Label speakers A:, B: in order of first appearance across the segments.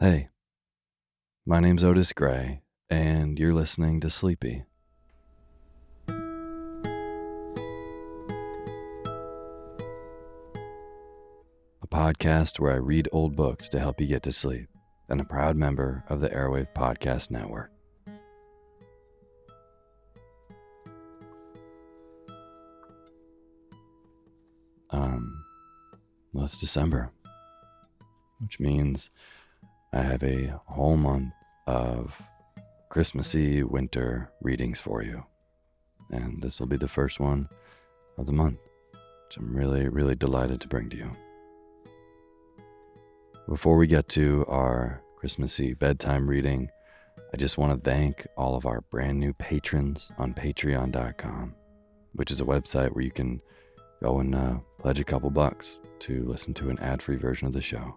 A: Hey, my name's Otis Gray, and you're listening to Sleepy. A podcast where I read old books to help you get to sleep, and a proud member of the Airwave Podcast Network. Um, well, it's December, which means I have a whole month of Christmassy winter readings for you. And this will be the first one of the month, which I'm really, really delighted to bring to you. Before we get to our Christmassy bedtime reading, I just want to thank all of our brand new patrons on patreon.com, which is a website where you can go and uh, pledge a couple bucks to listen to an ad free version of the show.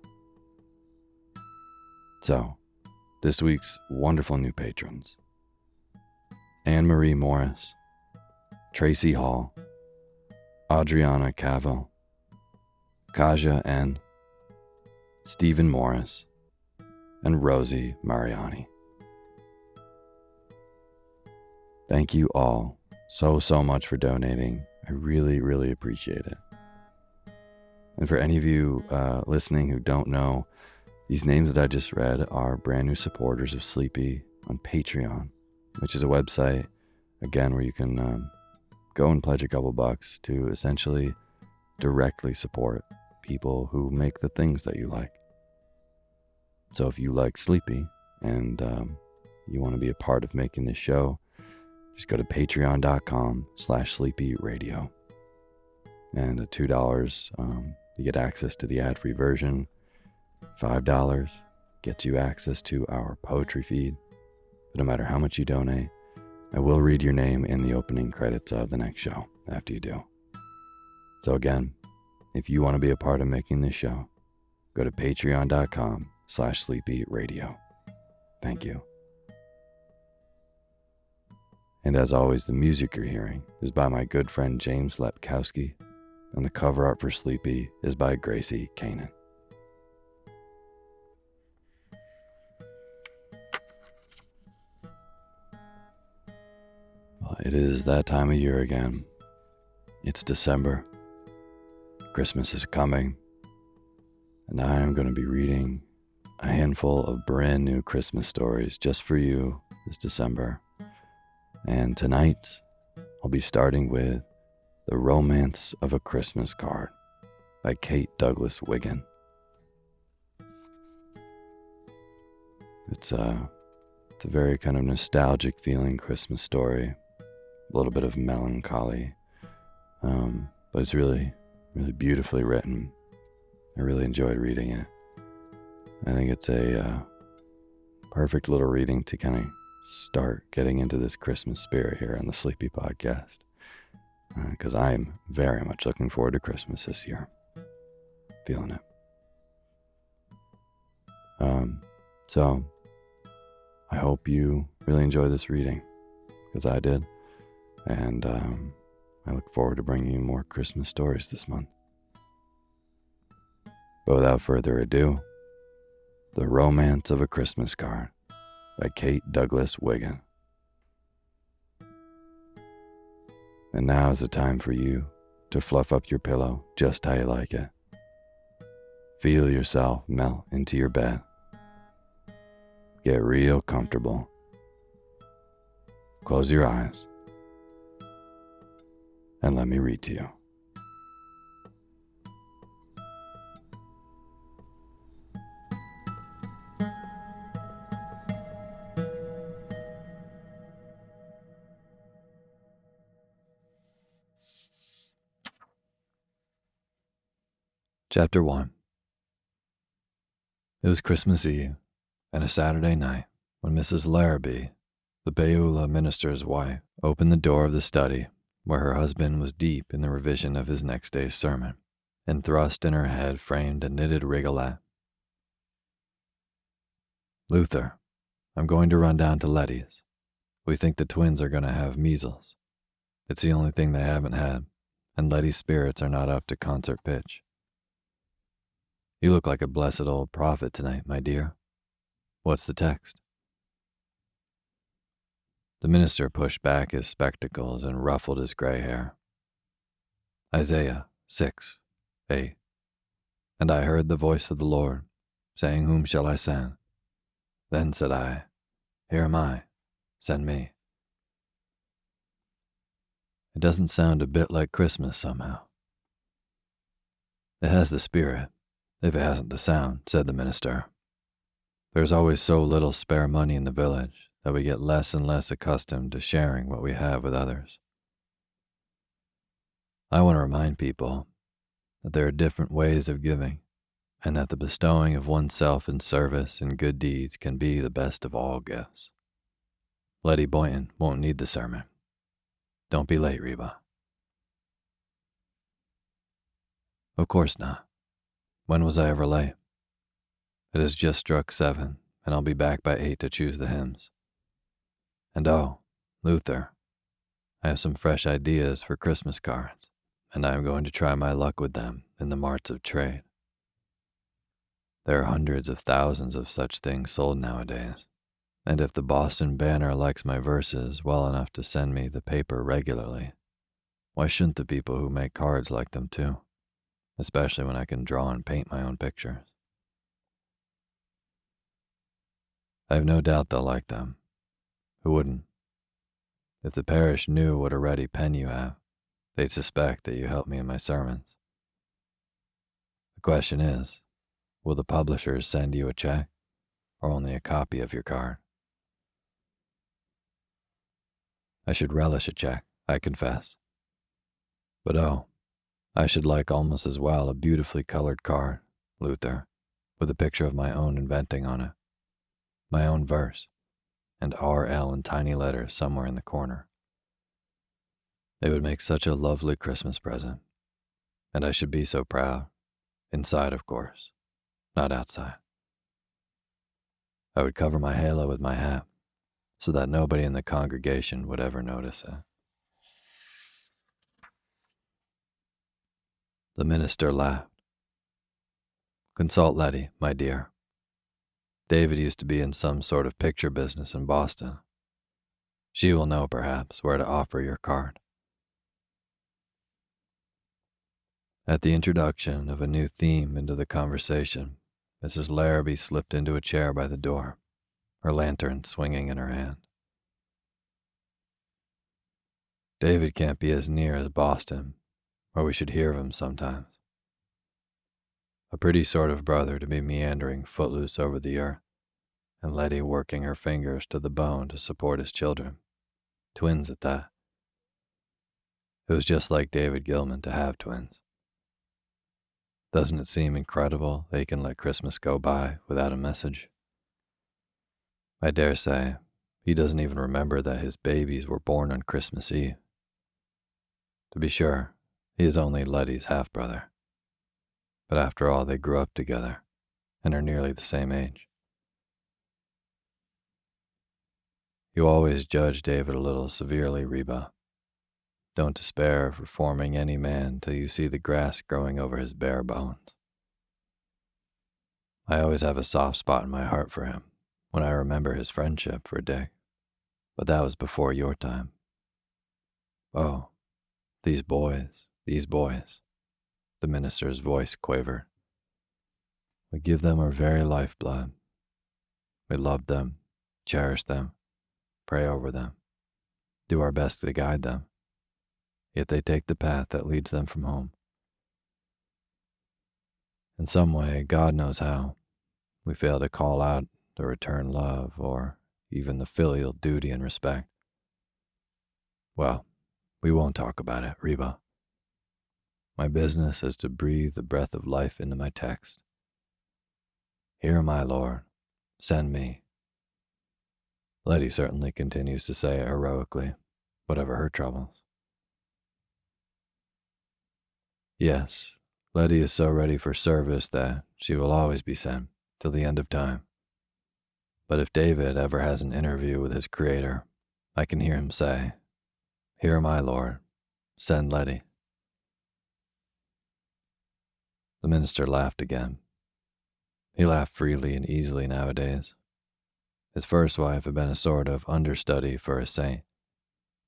A: So, this week's wonderful new patrons Anne Marie Morris, Tracy Hall, Adriana Cavill, Kaja N., Stephen Morris, and Rosie Mariani. Thank you all so, so much for donating. I really, really appreciate it. And for any of you uh, listening who don't know, these names that I just read are brand new supporters of Sleepy on Patreon, which is a website, again, where you can um, go and pledge a couple bucks to essentially directly support people who make the things that you like. So if you like Sleepy and um, you want to be a part of making this show, just go to patreon.com slash sleepy radio. And at $2, um, you get access to the ad-free version $5 gets you access to our poetry feed. But no matter how much you donate, I will read your name in the opening credits of the next show after you do. So again, if you want to be a part of making this show, go to patreon.com slash sleepy radio. Thank you. And as always, the music you're hearing is by my good friend James Lepkowski, and the cover art for Sleepy is by Gracie Kanan. It is that time of year again. It's December. Christmas is coming. And I am going to be reading a handful of brand new Christmas stories just for you this December. And tonight, I'll be starting with The Romance of a Christmas Card by Kate Douglas Wiggin. It's a, it's a very kind of nostalgic feeling Christmas story, little bit of melancholy, um, but it's really, really beautifully written. I really enjoyed reading it. I think it's a uh, perfect little reading to kind of start getting into this Christmas spirit here on the Sleepy Podcast. Because uh, I'm very much looking forward to Christmas this year. Feeling it. Um, so, I hope you really enjoy this reading, because I did. And um, I look forward to bringing you more Christmas stories this month. But without further ado, The Romance of a Christmas Card by Kate Douglas Wiggin. And now is the time for you to fluff up your pillow just how you like it. Feel yourself melt into your bed. Get real comfortable. Close your eyes and let me read to you. Chapter 1 It was Christmas Eve and a Saturday night when Mrs. Larrabee, the Beulah minister's wife, opened the door of the study where her husband was deep in the revision of his next day's sermon and thrust in her head framed a knitted rigolette. Luther, I'm going to run down to Letty's. We think the twins are going to have measles. It's the only thing they haven't had, and Letty's spirits are not up to concert pitch. You look like a blessed old prophet tonight, my dear. What's the text? The minister pushed back his spectacles and ruffled his gray hair. Isaiah 6, 8. And I heard the voice of the Lord, saying, Whom shall I send? Then said I, Here am I, send me. It doesn't sound a bit like Christmas somehow. It has the spirit, if it hasn't the sound, said the minister. There's always so little spare money in the village that we get less and less accustomed to sharing what we have with others. I want to remind people that there are different ways of giving, and that the bestowing of oneself in service and good deeds can be the best of all gifts. Letty Boynton won't need the sermon. Don't be late, Reba. Of course not. When was I ever late? It has just struck seven, and I'll be back by eight to choose the hymns. And oh, Luther, I have some fresh ideas for Christmas cards, and I am going to try my luck with them in the marts of trade. There are hundreds of thousands of such things sold nowadays, and if the Boston Banner likes my verses well enough to send me the paper regularly, why shouldn't the people who make cards like them too? especially when I can draw and paint my own pictures. I have no doubt they'll like them. Who wouldn't? If the parish knew what a ready pen you have, they'd suspect that you help me in my sermons. The question is will the publishers send you a check or only a copy of your card? I should relish a check, I confess. But oh, I should like almost as well a beautifully colored card, Luther, with a picture of my own inventing on it. My own verse, and RL in tiny letters somewhere in the corner. It would make such a lovely Christmas present, and I should be so proud. Inside, of course, not outside. I would cover my halo with my hat so that nobody in the congregation would ever notice it. The minister laughed. Consult Letty, my dear. David used to be in some sort of picture business in Boston. She will know, perhaps, where to offer your card. At the introduction of a new theme into the conversation, Mrs. Larrabee slipped into a chair by the door, her lantern swinging in her hand. David can't be as near as Boston, or we should hear of him sometimes. A pretty sort of brother to be meandering footloose over the earth, and Letty working her fingers to the bone to support his children, twins at that. It was just like David Gilman to have twins. Doesn't it seem incredible they can let Christmas go by without a message? I dare say he doesn't even remember that his babies were born on Christmas Eve. To be sure, he is only Letty's half brother. But after all, they grew up together and are nearly the same age. You always judge David a little severely, Reba. Don't despair of reforming any man till you see the grass growing over his bare bones. I always have a soft spot in my heart for him when I remember his friendship for Dick, but that was before your time. Oh, these boys, these boys, the minister's voice quavered. We give them our very lifeblood. We love them, cherish them, pray over them, do our best to guide them. Yet they take the path that leads them from home. In some way, God knows how, we fail to call out the return love or even the filial duty and respect. Well, we won't talk about it, Reba. My business is to breathe the breath of life into my text. Here, my Lord, send me. Letty certainly continues to say heroically, whatever her troubles. Yes, Letty is so ready for service that she will always be sent till the end of time. But if David ever has an interview with his Creator, I can hear him say, here, my lord, send Letty. The minister laughed again. He laughed freely and easily nowadays. His first wife had been a sort of understudy for a saint,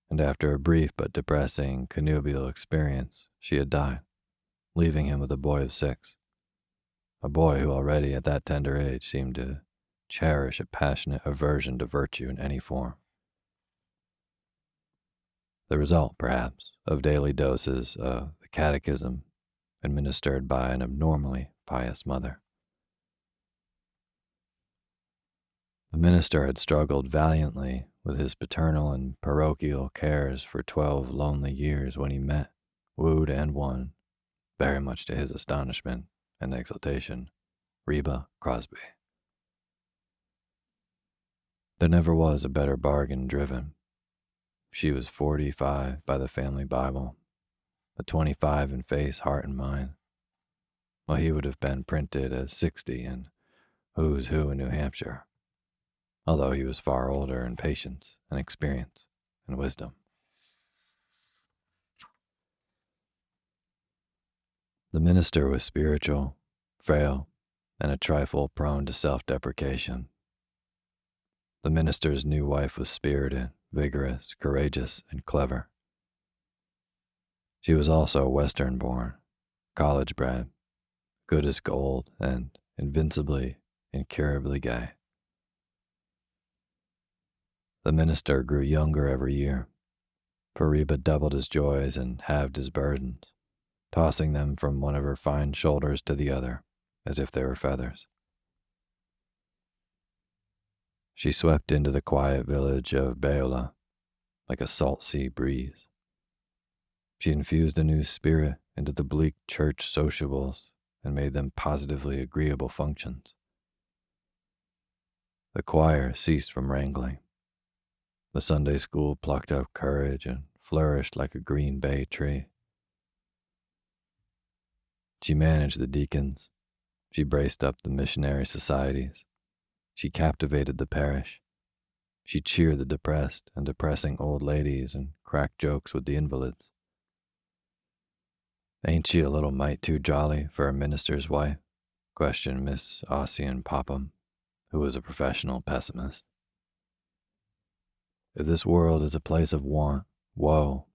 A: and after a brief but depressing connubial experience, she had died, leaving him with a boy of six. A boy who already at that tender age seemed to cherish a passionate aversion to virtue in any form the result, perhaps, of daily doses of the catechism administered by an abnormally pious mother. The minister had struggled valiantly with his paternal and parochial cares for twelve lonely years when he met, wooed, and won, very much to his astonishment and exultation, Reba Crosby. There never was a better bargain driven she was 45 by the family Bible, but 25 in face, heart, and mind. While he would have been printed as 60 in Who's Who in New Hampshire, although he was far older in patience and experience and wisdom. The minister was spiritual, frail, and a trifle prone to self deprecation. The minister's new wife was spirited, vigorous, courageous, and clever. She was also Western born, college bred, good as gold, and invincibly, incurably gay. The minister grew younger every year. Reba doubled his joys and halved his burdens, tossing them from one of her fine shoulders to the other as if they were feathers. She swept into the quiet village of Beulah like a salt sea breeze. She infused a new spirit into the bleak church sociables and made them positively agreeable functions. The choir ceased from wrangling. The Sunday school plucked up courage and flourished like a green bay tree. She managed the deacons. She braced up the missionary societies. She captivated the parish. She cheered the depressed and depressing old ladies and cracked jokes with the invalids. Ain't she a little mite too jolly for a minister's wife? questioned Miss Ossian Popham, who was a professional pessimist. If this world is a place of want, woe,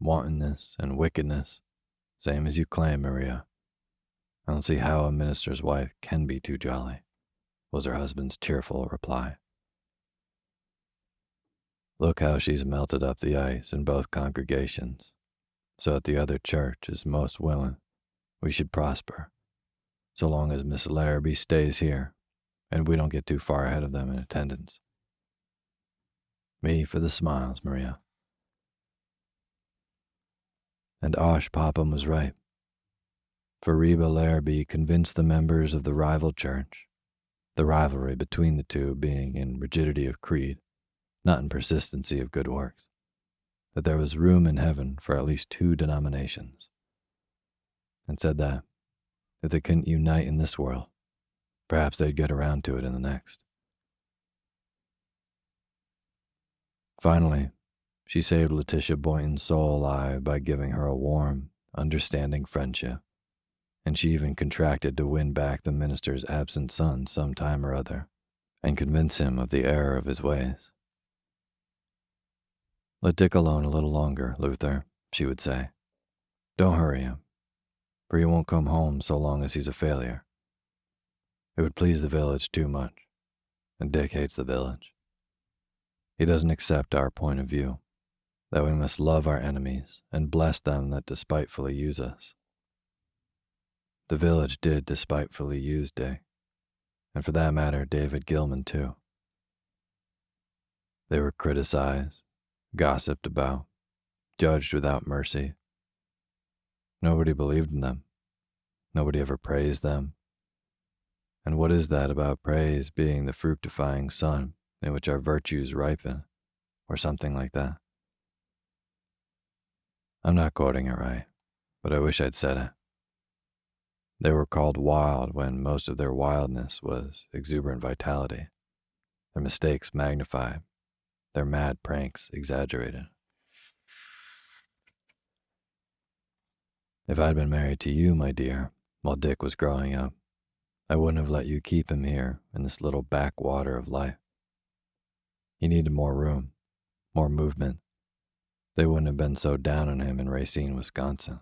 A: wantonness, and wickedness, same as you claim, Maria. I don't see how a minister's wife can be too jolly, was her husband's cheerful reply. Look how she's melted up the ice in both congregations, so that the other church is most willing we should prosper, so long as Miss Larrabee stays here and we don't get too far ahead of them in attendance. Me for the smiles, Maria. And Osh Popham was right. For Reba Larrabee convinced the members of the rival church, the rivalry between the two being in rigidity of creed, not in persistency of good works, that there was room in heaven for at least two denominations, and said that if they couldn't unite in this world, Perhaps they'd get around to it in the next. Finally, she saved Letitia Boynton's soul alive by giving her a warm, understanding friendship, and she even contracted to win back the minister's absent son some time or other and convince him of the error of his ways. Let Dick alone a little longer, Luther, she would say. Don't hurry him, for he won't come home so long as he's a failure. It would please the village too much, and Dick hates the village. He doesn't accept our point of view that we must love our enemies and bless them that despitefully use us. The village did despitefully use Dick, and for that matter, David Gilman too. They were criticized, gossiped about, judged without mercy. Nobody believed in them. Nobody ever praised them and what is that about praise being the fructifying sun in which our virtues ripen, or something like that? I'm not quoting it right, but I wish I'd said it. They were called wild when most of their wildness was exuberant vitality, their mistakes magnified, their mad pranks exaggerated. If I'd been married to you, my dear, while Dick was growing up, I wouldn't have let you keep him here in this little backwater of life. He needed more room, more movement. They wouldn't have been so down on him in Racine, Wisconsin.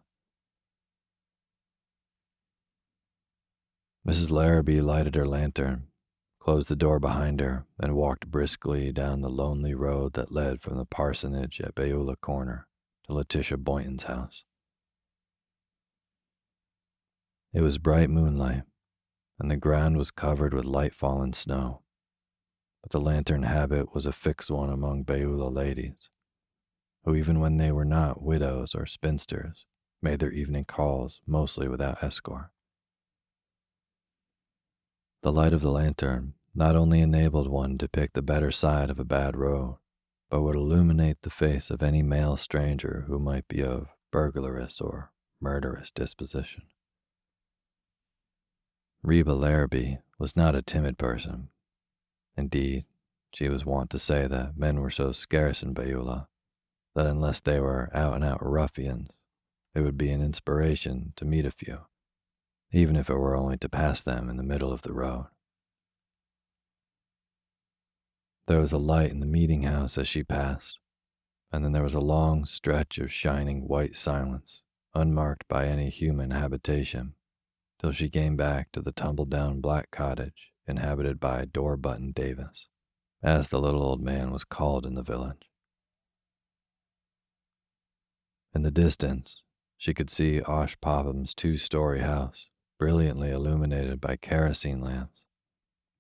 A: Mrs. Larrabee lighted her lantern, closed the door behind her, and walked briskly down the lonely road that led from the parsonage at Beulah Corner to Letitia Boynton's house. It was bright moonlight, and the ground was covered with light fallen snow. But the lantern habit was a fixed one among Beulah ladies, who, even when they were not widows or spinsters, made their evening calls mostly without escort. The light of the lantern not only enabled one to pick the better side of a bad road, but would illuminate the face of any male stranger who might be of burglarious or murderous disposition. Reba Larrabee was not a timid person. Indeed, she was wont to say that men were so scarce in Beulah that unless they were out and out ruffians, it would be an inspiration to meet a few, even if it were only to pass them in the middle of the road. There was a light in the meeting house as she passed, and then there was a long stretch of shining white silence, unmarked by any human habitation till she came back to the tumble down black cottage inhabited by Door Button Davis, as the little old man was called in the village. In the distance, she could see Osh Popham's two story house, brilliantly illuminated by kerosene lamps,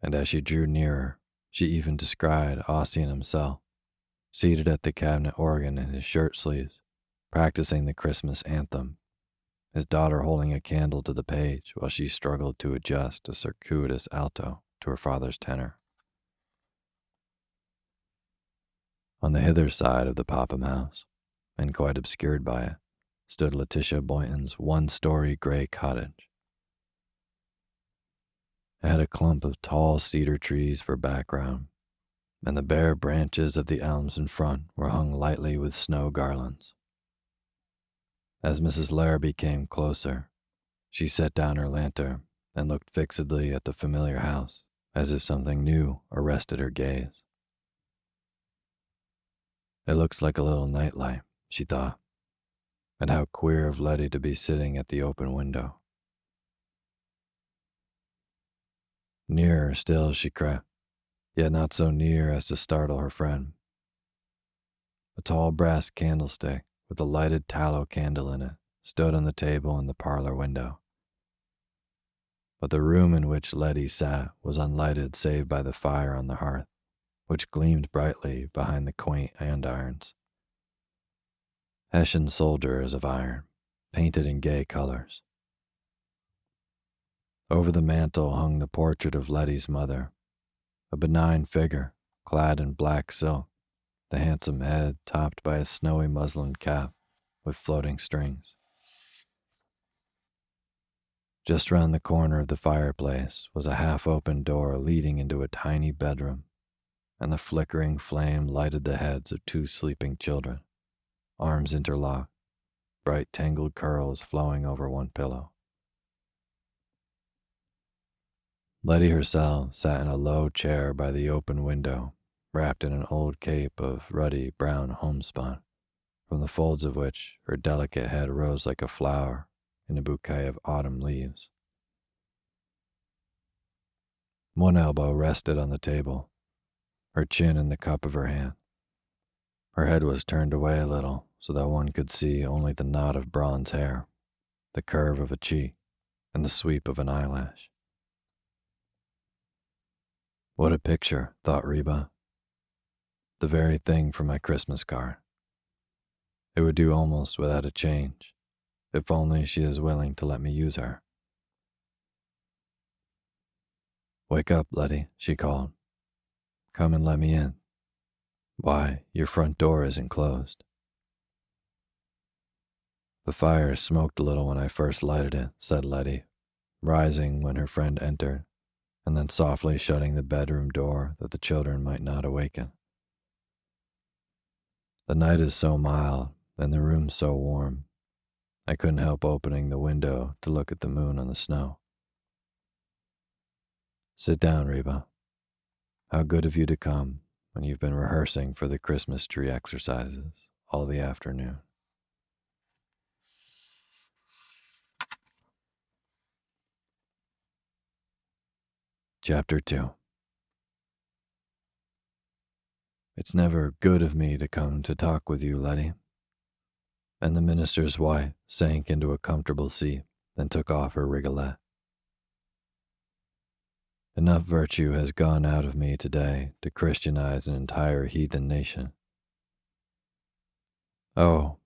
A: and as she drew nearer, she even descried Ossian himself, seated at the cabinet organ in his shirt sleeves, practicing the Christmas anthem his daughter holding a candle to the page while she struggled to adjust a circuitous alto to her father's tenor. On the hither side of the Popham house, and quite obscured by it, stood Letitia Boynton's one story gray cottage. It had a clump of tall cedar trees for background, and the bare branches of the elms in front were hung lightly with snow garlands. As Mrs. Larrabee came closer, she set down her lantern and looked fixedly at the familiar house as if something new arrested her gaze. It looks like a little nightlight, she thought, And how queer of Letty to be sitting at the open window. Nearer still she crept, yet not so near as to startle her friend. A tall brass candlestick with a lighted tallow candle in it stood on the table in the parlor window. But the room in which Letty sat was unlighted save by the fire on the hearth, which gleamed brightly behind the quaint andirons. Hessian soldiers of iron, painted in gay colors. Over the mantel hung the portrait of Letty's mother, a benign figure clad in black silk, the handsome head topped by a snowy muslin cap with floating strings. Just round the corner of the fireplace was a half open door leading into a tiny bedroom, and the flickering flame lighted the heads of two sleeping children, arms interlocked, bright tangled curls flowing over one pillow. Letty herself sat in a low chair by the open window, wrapped in an old cape of ruddy brown homespun, from the folds of which her delicate head rose like a flower in a bouquet of autumn leaves. One elbow rested on the table, her chin in the cup of her hand. Her head was turned away a little so that one could see only the knot of bronze hair, the curve of a cheek, and the sweep of an eyelash. What a picture, thought Reba. The very thing for my Christmas card. It would do almost without a change. If only she is willing to let me use her. Wake up, Letty, she called. Come and let me in. Why, your front door isn't closed. The fire smoked a little when I first lighted it, said Letty, rising when her friend entered, and then softly shutting the bedroom door that the children might not awaken. The night is so mild and the room so warm I couldn't help opening the window to look at the moon on the snow. Sit down, Reba. How good of you to come when you've been rehearsing for the Christmas tree exercises all the afternoon. Chapter 2 It's never good of me to come to talk with you, Letty and the minister's wife sank into a comfortable seat, then took off her rigolette. Enough virtue has gone out of me today to Christianize an entire heathen nation. Oh,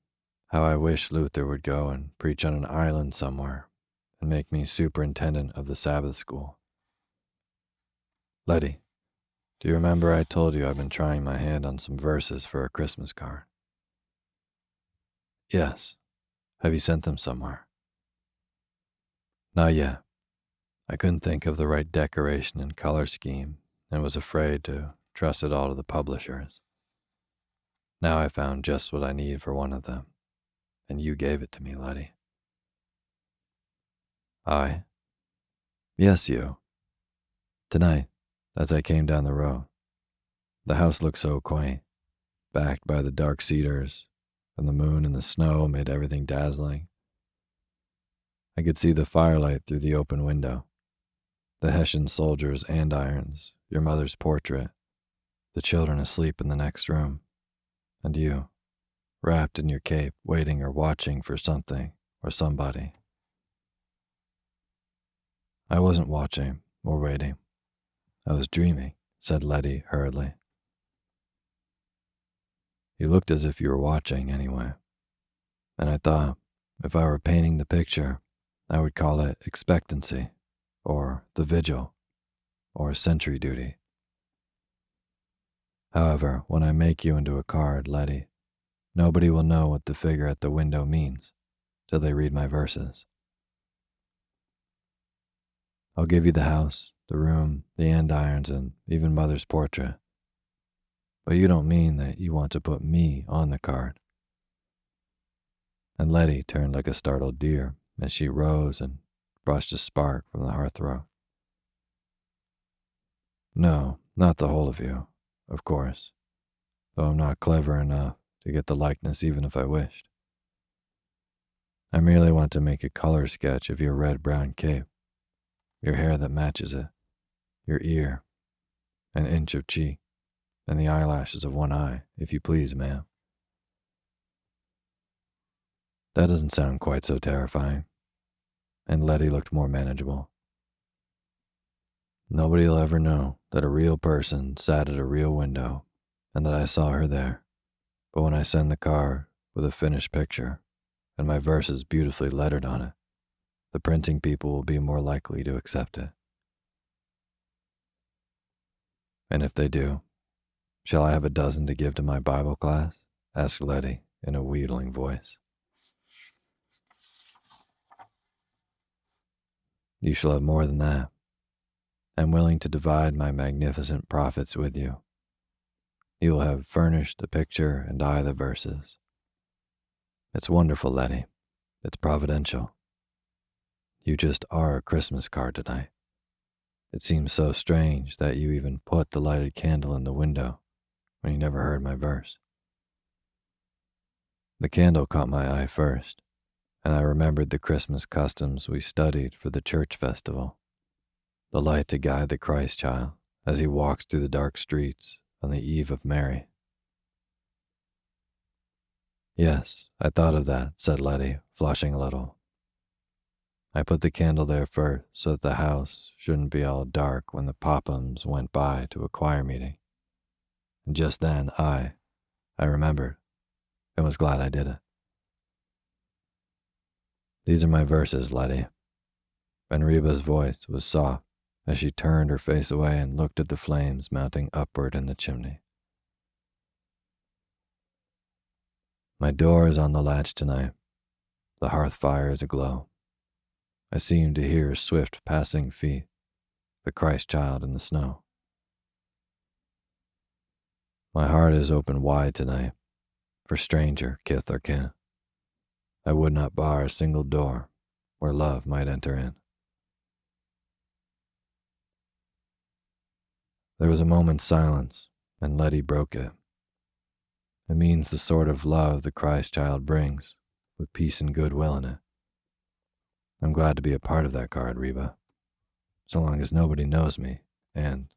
A: how I wish Luther would go and preach on an island somewhere and make me superintendent of the Sabbath school. Letty, do you remember I told you I've been trying my hand on some verses for a Christmas card? Yes. Have you sent them somewhere? Not yet. I couldn't think of the right decoration and color scheme and was afraid to trust it all to the publishers. Now I found just what I need for one of them, and you gave it to me, Letty. I? Yes, you. Tonight, as I came down the road, the house looked so quaint, backed by the dark cedars and the moon and the snow made everything dazzling. I could see the firelight through the open window, the Hessian soldiers' andirons, your mother's portrait, the children asleep in the next room, and you, wrapped in your cape, waiting or watching for something or somebody. I wasn't watching or waiting. I was dreaming, said Letty hurriedly. You looked as if you were watching anyway. And I thought, if I were painting the picture, I would call it expectancy, or the vigil, or sentry duty. However, when I make you into a card, Letty, nobody will know what the figure at the window means till they read my verses. I'll give you the house, the room, the andirons, and even Mother's portrait. But you don't mean that you want to put me on the card. And Letty turned like a startled deer as she rose and brushed a spark from the hearthrug. No, not the whole of you, of course, though I'm not clever enough to get the likeness even if I wished. I merely want to make a color sketch of your red brown cape, your hair that matches it, your ear, an inch of cheek, and the eyelashes of one eye, if you please, ma'am. That doesn't sound quite so terrifying. And Letty looked more manageable. Nobody'll ever know that a real person sat at a real window and that I saw her there. But when I send the card with a finished picture and my verses beautifully lettered on it, the printing people will be more likely to accept it. And if they do, shall I have a dozen to give to my Bible class? asked Letty in a wheedling voice. You shall have more than that. I'm willing to divide my magnificent profits with you. You will have furnished the picture and I the verses. It's wonderful, Letty. It's providential. You just are a Christmas card tonight. It seems so strange that you even put the lighted candle in the window when you never heard my verse. The candle caught my eye first, and I remembered the Christmas customs we studied for the church festival. The light to guide the Christ child as he walks through the dark streets on the eve of Mary. Yes, I thought of that, said Letty, flushing a little. I put the candle there first so that the house shouldn't be all dark when the Pophams went by to a choir meeting. And just then I, I remembered, and was glad I did it. These are my verses, Letty. And Reba's voice was soft as she turned her face away and looked at the flames mounting upward in the chimney. My door is on the latch tonight. The hearth fire is aglow. I seem to hear swift passing feet, the Christ child in the snow. My heart is open wide tonight, for stranger, kith or kin. I would not bar a single door where love might enter in. There was a moment's silence, and Letty broke it. It means the sort of love the Christ child brings, with peace and goodwill in it. I'm glad to be a part of that card, Reba, so long as nobody knows me, and.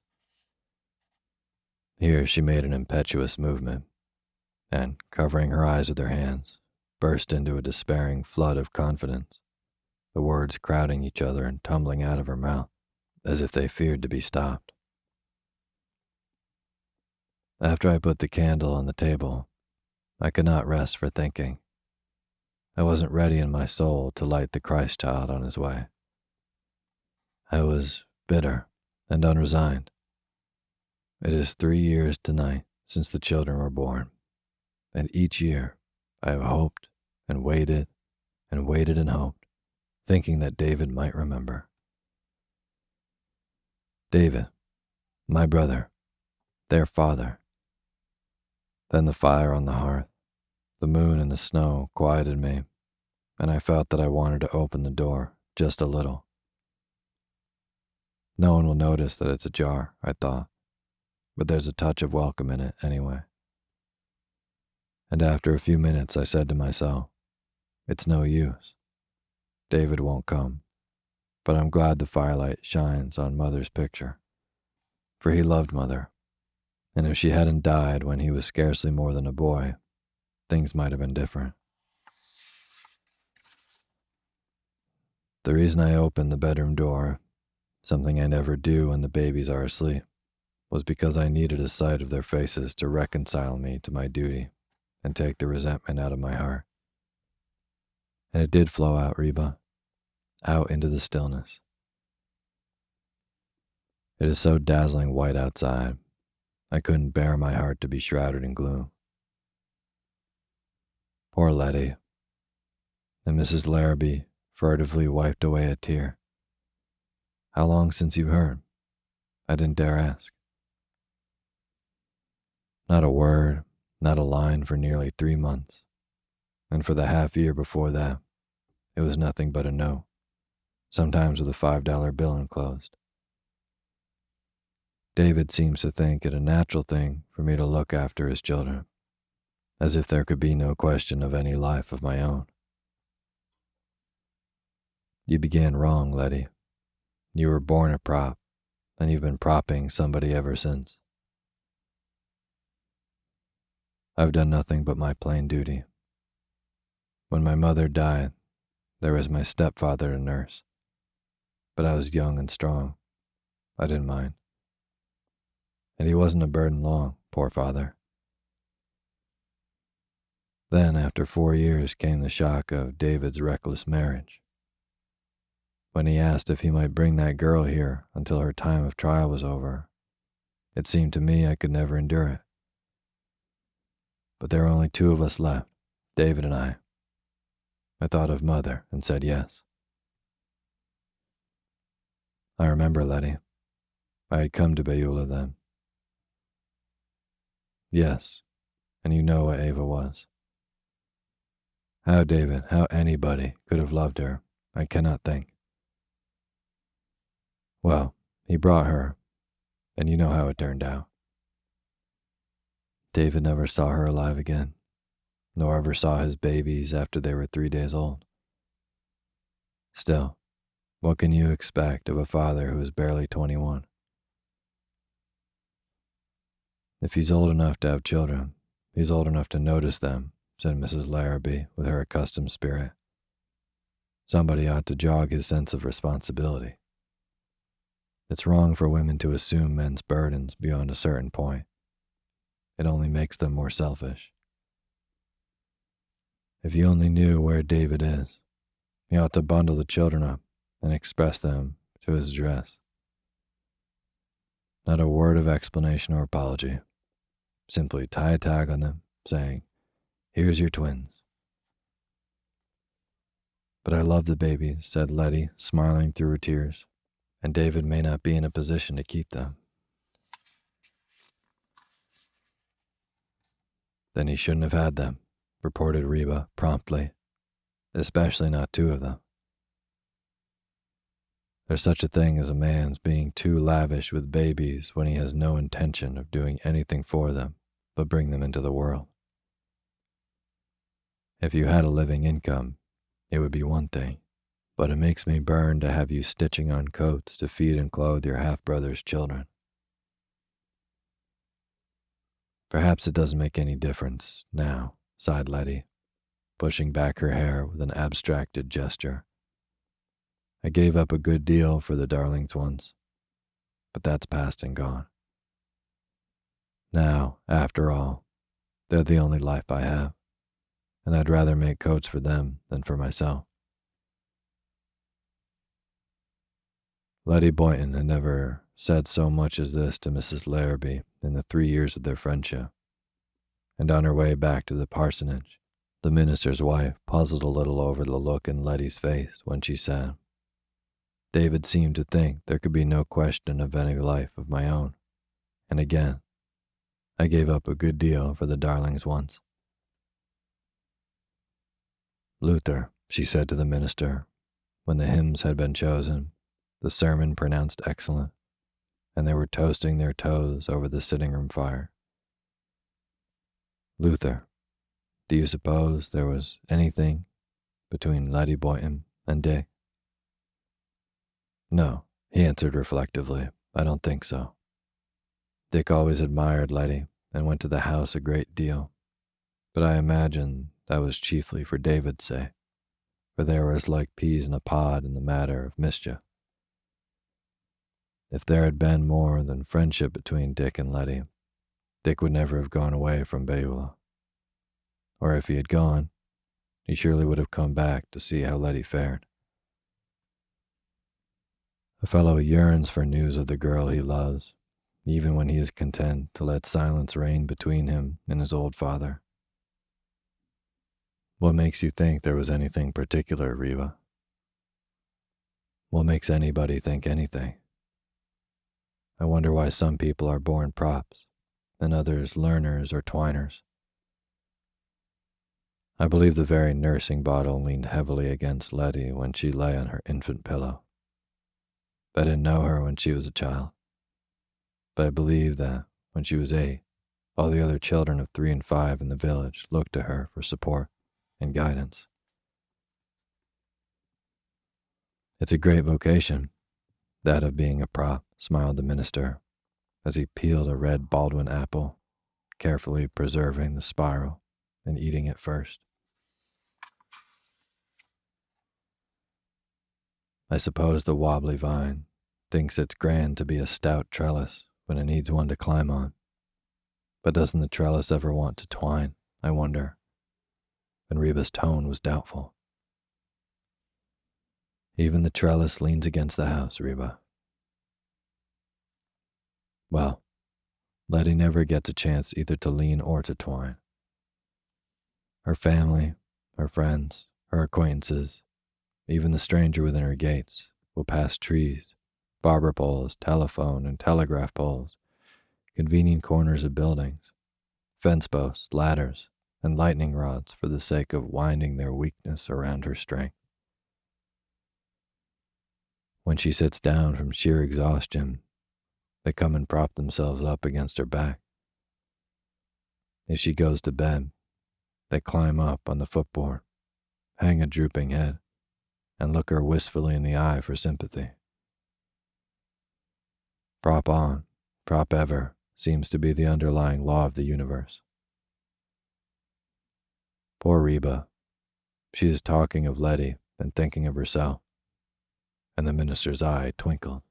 A: Here she made an impetuous movement, and, covering her eyes with her hands, burst into a despairing flood of confidence, the words crowding each other and tumbling out of her mouth as if they feared to be stopped. After I put the candle on the table, I could not rest for thinking. I wasn't ready in my soul to light the Christ child on his way. I was bitter and unresigned. It is three years tonight since the children were born, and each year I have hoped and waited and waited and hoped, thinking that David might remember. David, my brother, their father, then the fire on the hearth, the moon and the snow quieted me, and I felt that I wanted to open the door just a little. No one will notice that it's ajar, I thought, but there's a touch of welcome in it anyway. And after a few minutes, I said to myself, It's no use. David won't come, but I'm glad the firelight shines on Mother's picture, for he loved Mother and if she hadn't died when he was scarcely more than a boy, things might have been different. The reason I opened the bedroom door, something I never do when the babies are asleep, was because I needed a sight of their faces to reconcile me to my duty and take the resentment out of my heart. And it did flow out, Reba, out into the stillness. It is so dazzling white outside, I couldn't bear my heart to be shrouded in gloom. Poor Letty. And Mrs. Larrabee furtively wiped away a tear. How long since you heard? I didn't dare ask. Not a word, not a line for nearly three months. And for the half year before that, it was nothing but a no, sometimes with a $5 bill enclosed. David seems to think it a natural thing for me to look after his children, as if there could be no question of any life of my own. You began wrong, Letty. You were born a prop, and you've been propping somebody ever since. I've done nothing but my plain duty. When my mother died, there was my stepfather to nurse. But I was young and strong. I didn't mind. And he wasn't a burden long, poor father. Then, after four years, came the shock of David's reckless marriage. When he asked if he might bring that girl here until her time of trial was over, it seemed to me I could never endure it. But there were only two of us left, David and I. I thought of mother and said yes. I remember Letty. I had come to Beulah then. Yes, and you know what Ava was. How David, how anybody could have loved her, I cannot think. Well, he brought her, and you know how it turned out. David never saw her alive again, nor ever saw his babies after they were three days old. Still, what can you expect of a father who is barely 21? If he's old enough to have children, he's old enough to notice them said Mrs. Larrabee with her accustomed spirit. Somebody ought to jog his sense of responsibility. It's wrong for women to assume men's burdens beyond a certain point. It only makes them more selfish. If you only knew where David is, he ought to bundle the children up and express them to his address. Not a word of explanation or apology. Simply tie a tag on them, saying, Here's your twins. But I love the babies, said Letty, smiling through her tears, and David may not be in a position to keep them. Then he shouldn't have had them, reported Reba promptly, especially not two of them. There's such a thing as a man's being too lavish with babies when he has no intention of doing anything for them but bring them into the world. If you had a living income, it would be one thing, but it makes me burn to have you stitching on coats to feed and clothe your half brother's children. Perhaps it doesn't make any difference now, sighed Letty, pushing back her hair with an abstracted gesture. I gave up a good deal for the darlings once, but that's past and gone. Now, after all, they're the only life I have and I'd rather make coats for them than for myself. Letty Boynton had never said so much as this to Mrs. Larrabee in the three years of their friendship. And on her way back to the parsonage, the minister's wife puzzled a little over the look in Letty's face when she said, David seemed to think there could be no question of any life of my own. And again, I gave up a good deal for the darlings once. Luther, she said to the minister, when the hymns had been chosen, the sermon pronounced excellent, and they were toasting their toes over the sitting room fire. Luther, do you suppose there was anything between Letty Boynton and Dick? No, he answered reflectively. I don't think so. Dick always admired Letty and went to the house a great deal, but I imagine that was chiefly for David's sake, for they were as like peas in a pod in the matter of mischief. If there had been more than friendship between Dick and Letty, Dick would never have gone away from Beulah. Or if he had gone, he surely would have come back to see how Letty fared. A fellow yearns for news of the girl he loves, even when he is content to let silence reign between him and his old father. What makes you think there was anything particular, Reba? What makes anybody think anything? I wonder why some people are born props and others learners or twiners. I believe the very nursing bottle leaned heavily against Letty when she lay on her infant pillow. I didn't know her when she was a child, but I believe that when she was eight, all the other children of three and five in the village looked to her for support and guidance. It's a great vocation, that of being a prop, smiled the minister as he peeled a red Baldwin apple, carefully preserving the spiral and eating it first. I suppose the wobbly vine thinks it's grand to be a stout trellis when it needs one to climb on. But doesn't the trellis ever want to twine, I wonder? And Reba's tone was doubtful. Even the trellis leans against the house, Reba. Well, Letty never gets a chance either to lean or to twine. Her family, her friends, her acquaintances, even the stranger within her gates, will pass trees, barber poles, telephone and telegraph poles, convenient corners of buildings, fence posts, ladders, and lightning rods for the sake of winding their weakness around her strength. When she sits down from sheer exhaustion, they come and prop themselves up against her back. If she goes to bed, they climb up on the footboard, hang a drooping head, and look her wistfully in the eye for sympathy. Prop on, prop ever seems to be the underlying law of the universe. Poor Reba. She is talking of Letty and thinking of herself, and the minister's eye twinkled.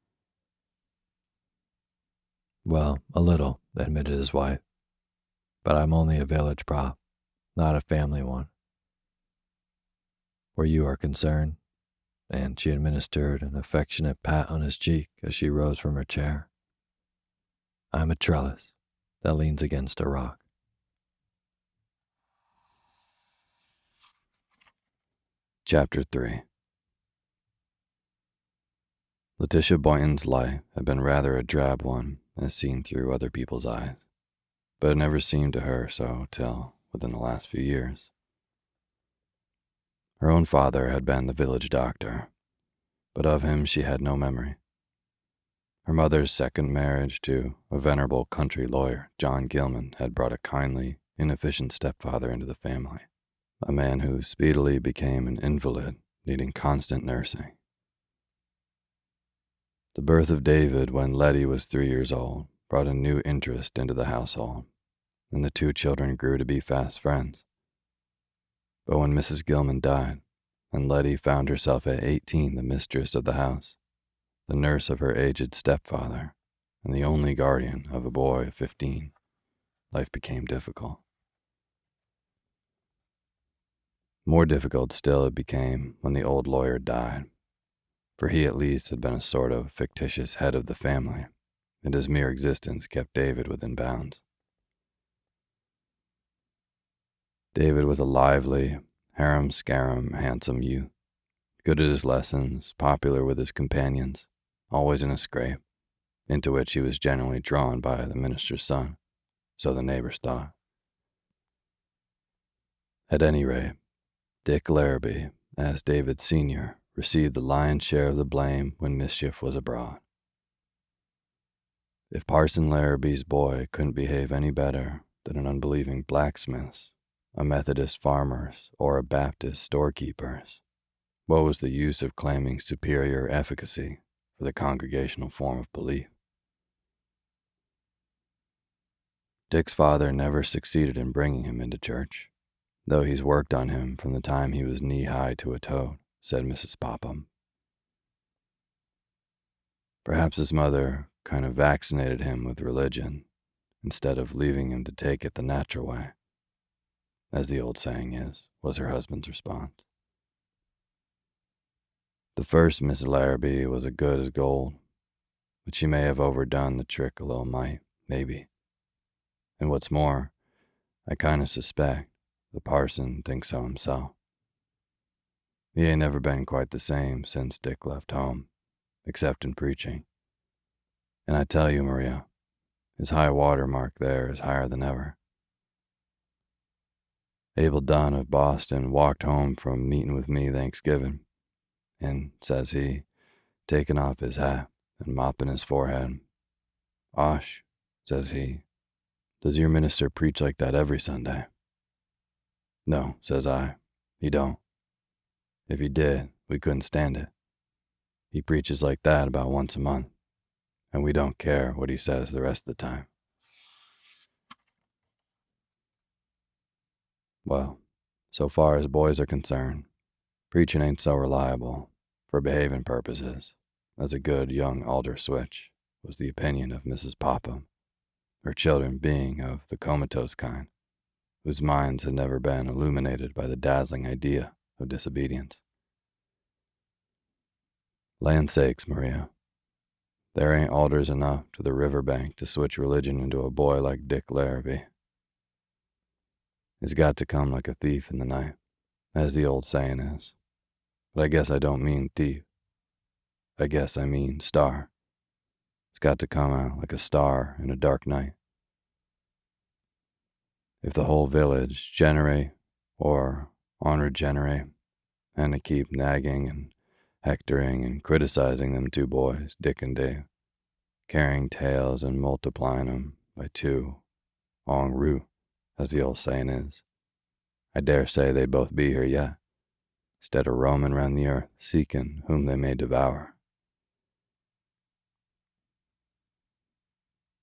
A: Well, a little, admitted his wife. But I'm only a village prop, not a family one. Where you are concerned, and she administered an affectionate pat on his cheek as she rose from her chair. I'm a trellis that leans against a rock. Chapter 3 Letitia Boynton's life had been rather a drab one as seen through other people's eyes, but it never seemed to her so till within the last few years. Her own father had been the village doctor, but of him she had no memory. Her mother's second marriage to a venerable country lawyer, John Gilman, had brought a kindly, inefficient stepfather into the family, a man who speedily became an invalid, needing constant nursing. The birth of David when Letty was three years old brought a new interest into the household, and the two children grew to be fast friends. But when Mrs. Gilman died, and Letty found herself at 18 the mistress of the house, the nurse of her aged stepfather, and the only guardian of a boy of 15, life became difficult. More difficult still it became when the old lawyer died for he at least had been a sort of fictitious head of the family, and his mere existence kept David within bounds. David was a lively, harum scarum, handsome youth, good at his lessons, popular with his companions, always in a scrape, into which he was generally drawn by the minister's son, so the neighbors thought. At any rate, Dick Larrabee, as David Sr., received the lion's share of the blame when mischief was abroad. If Parson Larrabee's boy couldn't behave any better than an unbelieving blacksmith's, a Methodist farmer's, or a Baptist storekeeper's, what was the use of claiming superior efficacy for the congregational form of belief? Dick's father never succeeded in bringing him into church, though he's worked on him from the time he was knee high to a toad said Mrs. Popham. Perhaps his mother kind of vaccinated him with religion instead of leaving him to take it the natural way, as the old saying is, was her husband's response. The first Miss Larrabee was as good as gold, but she may have overdone the trick a little mite, maybe. And what's more, I kind of suspect the parson thinks so himself. He ain't never been quite the same since Dick left home, except in preaching. And I tell you, Maria, his high water mark there is higher than ever. Abel Dunn of Boston walked home from meeting with me Thanksgiving, and, says he, taking off his hat and mopping his forehead, Osh, says he, does your minister preach like that every Sunday? No, says I, he don't. If he did, we couldn't stand it. He preaches like that about once a month, and we don't care what he says the rest of the time. Well, so far as boys are concerned, preaching ain't so reliable, for behaving purposes, as a good young alder switch, was the opinion of Mrs. Popham, her children being of the comatose kind, whose minds had never been illuminated by the dazzling idea of disobedience. Land sakes, Maria. There ain't alders enough to the river bank to switch religion into a boy like Dick Larrabee. He's got to come like a thief in the night, as the old saying is. But I guess I don't mean thief. I guess I mean star. It's got to come out like a star in a dark night. If the whole village generate or honored generate, and to keep nagging and hectoring and criticizing them two boys, Dick and Dave, carrying tales and multiplying them by two, en route, as the old saying is. I dare say they'd both be here yet, instead of roaming round the earth seeking whom they may devour.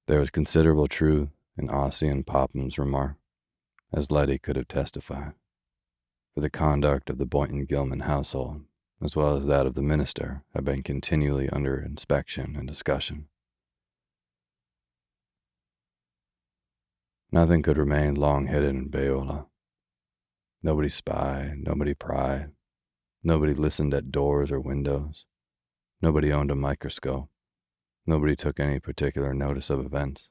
A: There was considerable truth in Ossian Popham's remark, as Letty could have testified, for the conduct of the Boynton Gilman household as well as that of the minister, had been continually under inspection and discussion. Nothing could remain long hidden in Beulah. Nobody spied, nobody pried, nobody listened at doors or windows, nobody owned a microscope, nobody took any particular notice of events.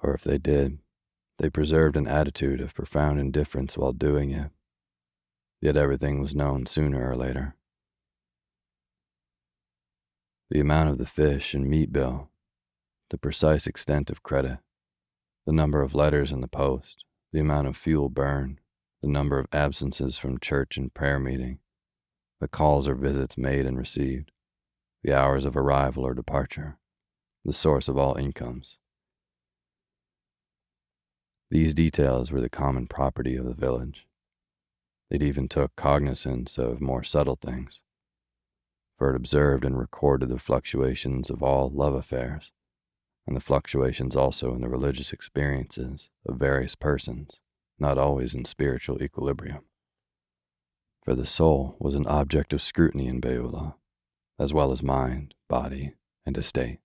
A: Or if they did, they preserved an attitude of profound indifference while doing it yet everything was known sooner or later. The amount of the fish and meat bill, the precise extent of credit, the number of letters in the post, the amount of fuel burned, the number of absences from church and prayer meeting, the calls or visits made and received, the hours of arrival or departure, the source of all incomes. These details were the common property of the village. It even took cognizance of more subtle things, for it observed and recorded the fluctuations of all love affairs, and the fluctuations also in the religious experiences of various persons, not always in spiritual equilibrium. For the soul was an object of scrutiny in Beulah, as well as mind, body, and estate.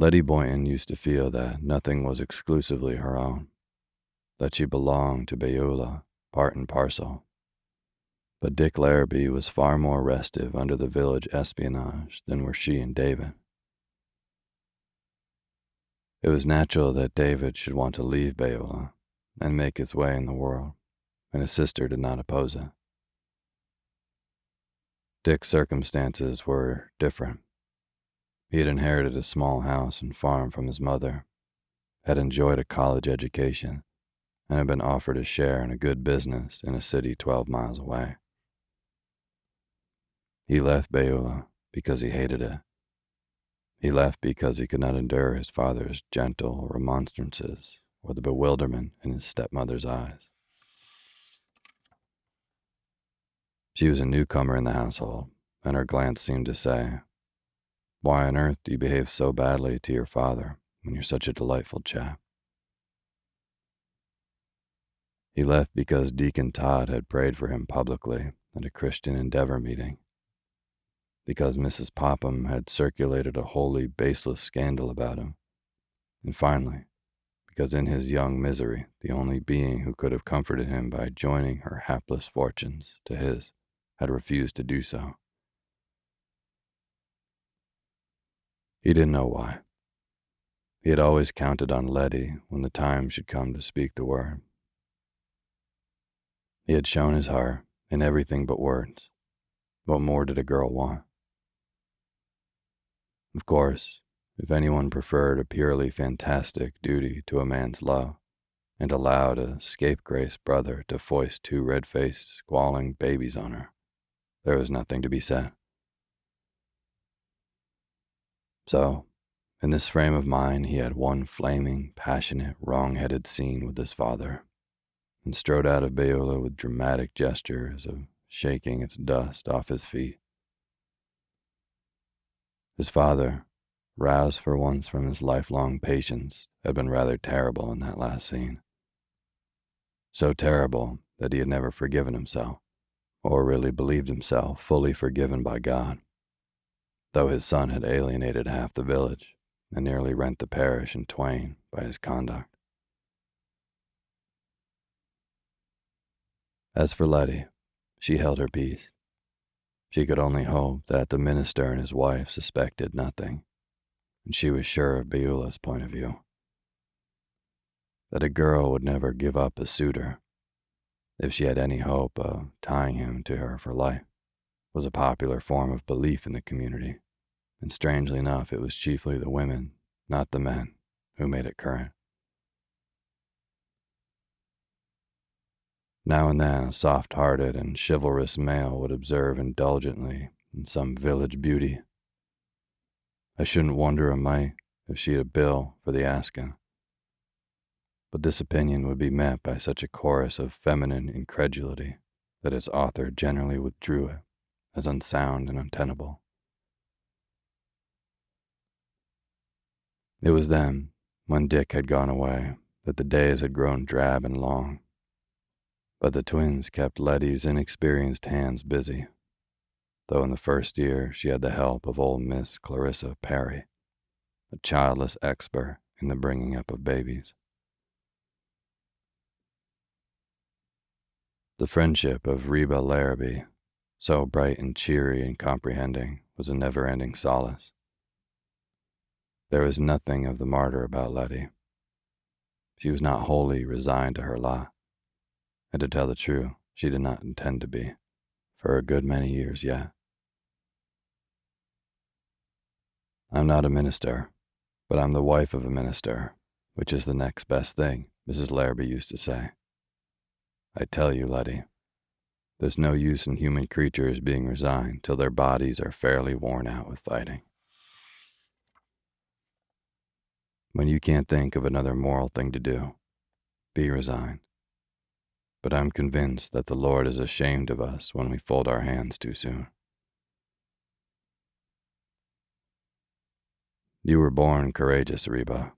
A: Letty Boynton used to feel that nothing was exclusively her own that she belonged to Beulah, part and parcel. But Dick Larrabee was far more restive under the village espionage than were she and David. It was natural that David should want to leave Beulah and make his way in the world, and his sister did not oppose it. Dick's circumstances were different. He had inherited a small house and farm from his mother, had enjoyed a college education, and had been offered a share in a good business in a city 12 miles away. He left Beulah because he hated it. He left because he could not endure his father's gentle remonstrances or the bewilderment in his stepmother's eyes. She was a newcomer in the household, and her glance seemed to say, Why on earth do you behave so badly to your father when you're such a delightful chap? He left because Deacon Todd had prayed for him publicly at a Christian Endeavor meeting. Because Mrs. Popham had circulated a wholly baseless scandal about him. And finally, because in his young misery, the only being who could have comforted him by joining her hapless fortunes to his had refused to do so. He didn't know why. He had always counted on Letty when the time should come to speak the word. He had shown his heart in everything but words. What more did a girl want? Of course, if anyone preferred a purely fantastic duty to a man's love, and allowed a scapegrace brother to foist two red faced, squalling babies on her, there was nothing to be said. So, in this frame of mind, he had one flaming, passionate, wrong headed scene with his father and strode out of Beulah with dramatic gestures of shaking its dust off his feet. His father, roused for once from his lifelong patience, had been rather terrible in that last scene. So terrible that he had never forgiven himself, or really believed himself fully forgiven by God, though his son had alienated half the village and nearly rent the parish in twain by his conduct. As for Letty, she held her peace. She could only hope that the minister and his wife suspected nothing, and she was sure of Beulah's point of view. That a girl would never give up a suitor, if she had any hope of tying him to her for life, was a popular form of belief in the community, and strangely enough, it was chiefly the women, not the men, who made it current. Now and then, a soft hearted and chivalrous male would observe indulgently in some village beauty. I shouldn't wonder a mite if she'd a bill for the asking. But this opinion would be met by such a chorus of feminine incredulity that its author generally withdrew it as unsound and untenable. It was then, when Dick had gone away, that the days had grown drab and long but the twins kept Letty's inexperienced hands busy, though in the first year she had the help of old Miss Clarissa Perry, a childless expert in the bringing up of babies. The friendship of Reba Larrabee, so bright and cheery and comprehending, was a never ending solace. There was nothing of the martyr about Letty. She was not wholly resigned to her lot and to tell the truth, she did not intend to be, for a good many years yet. I'm not a minister, but I'm the wife of a minister, which is the next best thing, Mrs. Larrabee used to say. I tell you, Letty, there's no use in human creatures being resigned till their bodies are fairly worn out with fighting. When you can't think of another moral thing to do, be resigned but I'm convinced that the Lord is ashamed of us when we fold our hands too soon. You were born courageous, Reba,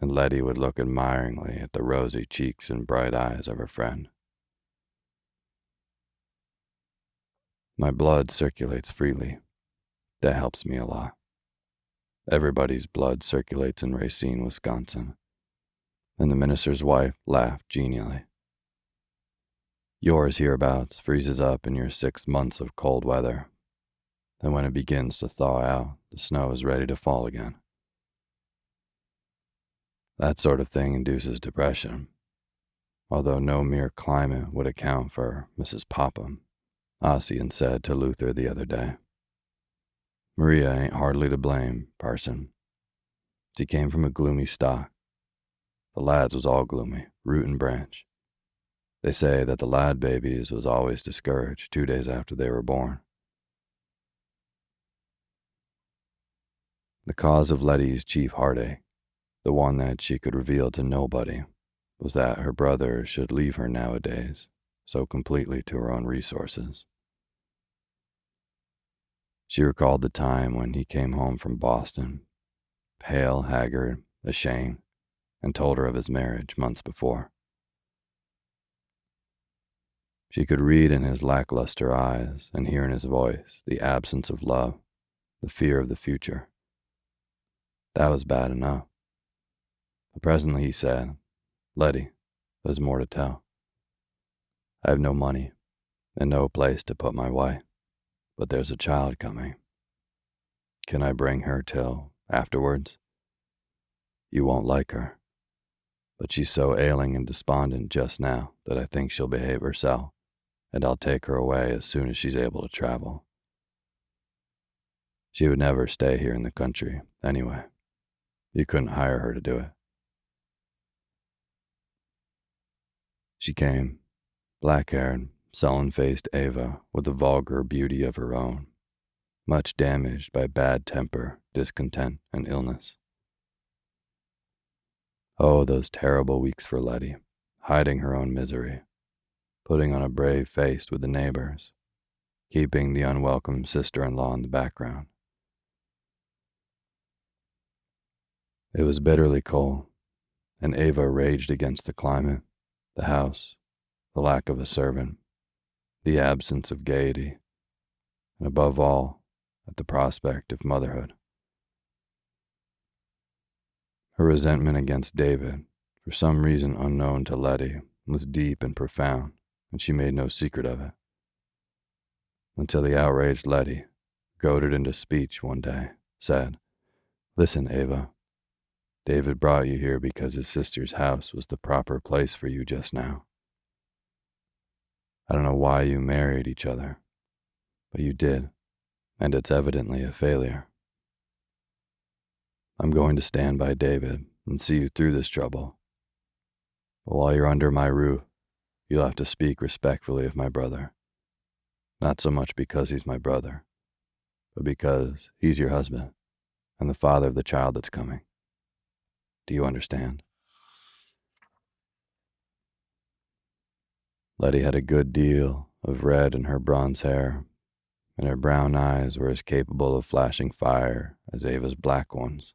A: and Letty would look admiringly at the rosy cheeks and bright eyes of her friend. My blood circulates freely. That helps me a lot. Everybody's blood circulates in Racine, Wisconsin. And the minister's wife laughed genially. Yours hereabouts freezes up in your six months of cold weather. And when it begins to thaw out, the snow is ready to fall again. That sort of thing induces depression, although no mere climate would account for Mrs. Popham, Ossian said to Luther the other day. Maria ain't hardly to blame, parson. She came from a gloomy stock. The lads was all gloomy, root and branch. They say that the lad babies was always discouraged two days after they were born. The cause of Letty's chief heartache, the one that she could reveal to nobody, was that her brother should leave her nowadays so completely to her own resources. She recalled the time when he came home from Boston, pale, haggard, ashamed, and told her of his marriage months before. She could read in his lackluster eyes and hear in his voice the absence of love, the fear of the future. That was bad enough. But presently he said, Letty, there's more to tell. I have no money and no place to put my wife, but there's a child coming. Can I bring her till afterwards? You won't like her, but she's so ailing and despondent just now that I think she'll behave herself and I'll take her away as soon as she's able to travel. She would never stay here in the country, anyway. You couldn't hire her to do it. She came, black haired, sullen faced Ava with a vulgar beauty of her own, much damaged by bad temper, discontent, and illness. Oh, those terrible weeks for Letty, hiding her own misery, putting on a brave face with the neighbors, keeping the unwelcome sister in law in the background. It was bitterly cold, and Ava raged against the climate, the house, the lack of a servant, the absence of gaiety, and above all, at the prospect of motherhood. Her resentment against David, for some reason unknown to Letty, was deep and profound, and she made no secret of it. Until the outraged Letty, goaded into speech one day, said, Listen, Ava, David brought you here because his sister's house was the proper place for you just now. I don't know why you married each other, but you did, and it's evidently a failure. I'm going to stand by David and see you through this trouble. But while you're under my roof, you'll have to speak respectfully of my brother. Not so much because he's my brother, but because he's your husband and the father of the child that's coming. Do you understand? Letty had a good deal of red in her bronze hair, and her brown eyes were as capable of flashing fire as Ava's black ones.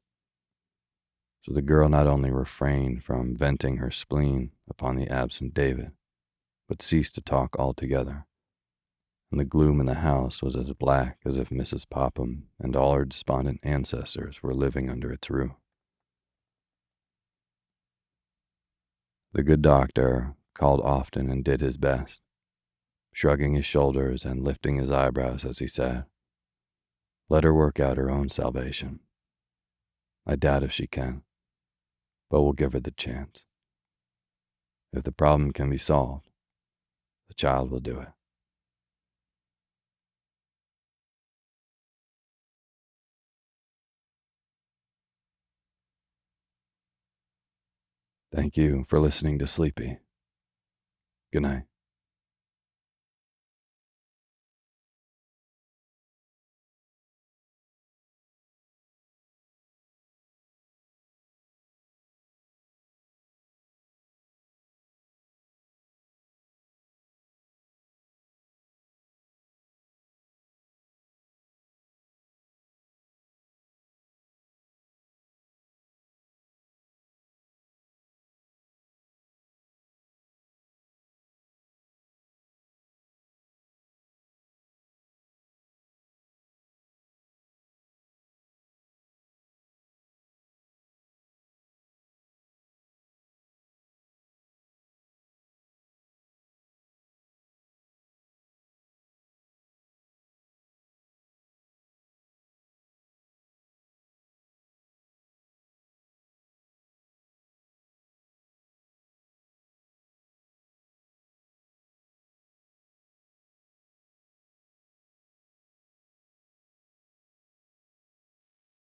A: So the girl not only refrained from venting her spleen upon the absent David, but ceased to talk altogether. And the gloom in the house was as black as if Mrs. Popham and all her despondent ancestors were living under its roof. The good doctor called often and did his best, shrugging his shoulders and lifting his eyebrows as he said, Let her work out her own salvation. I doubt if she can, but we'll give her the chance. If the problem can be solved, the child will do it. Thank you for listening to Sleepy. Good night.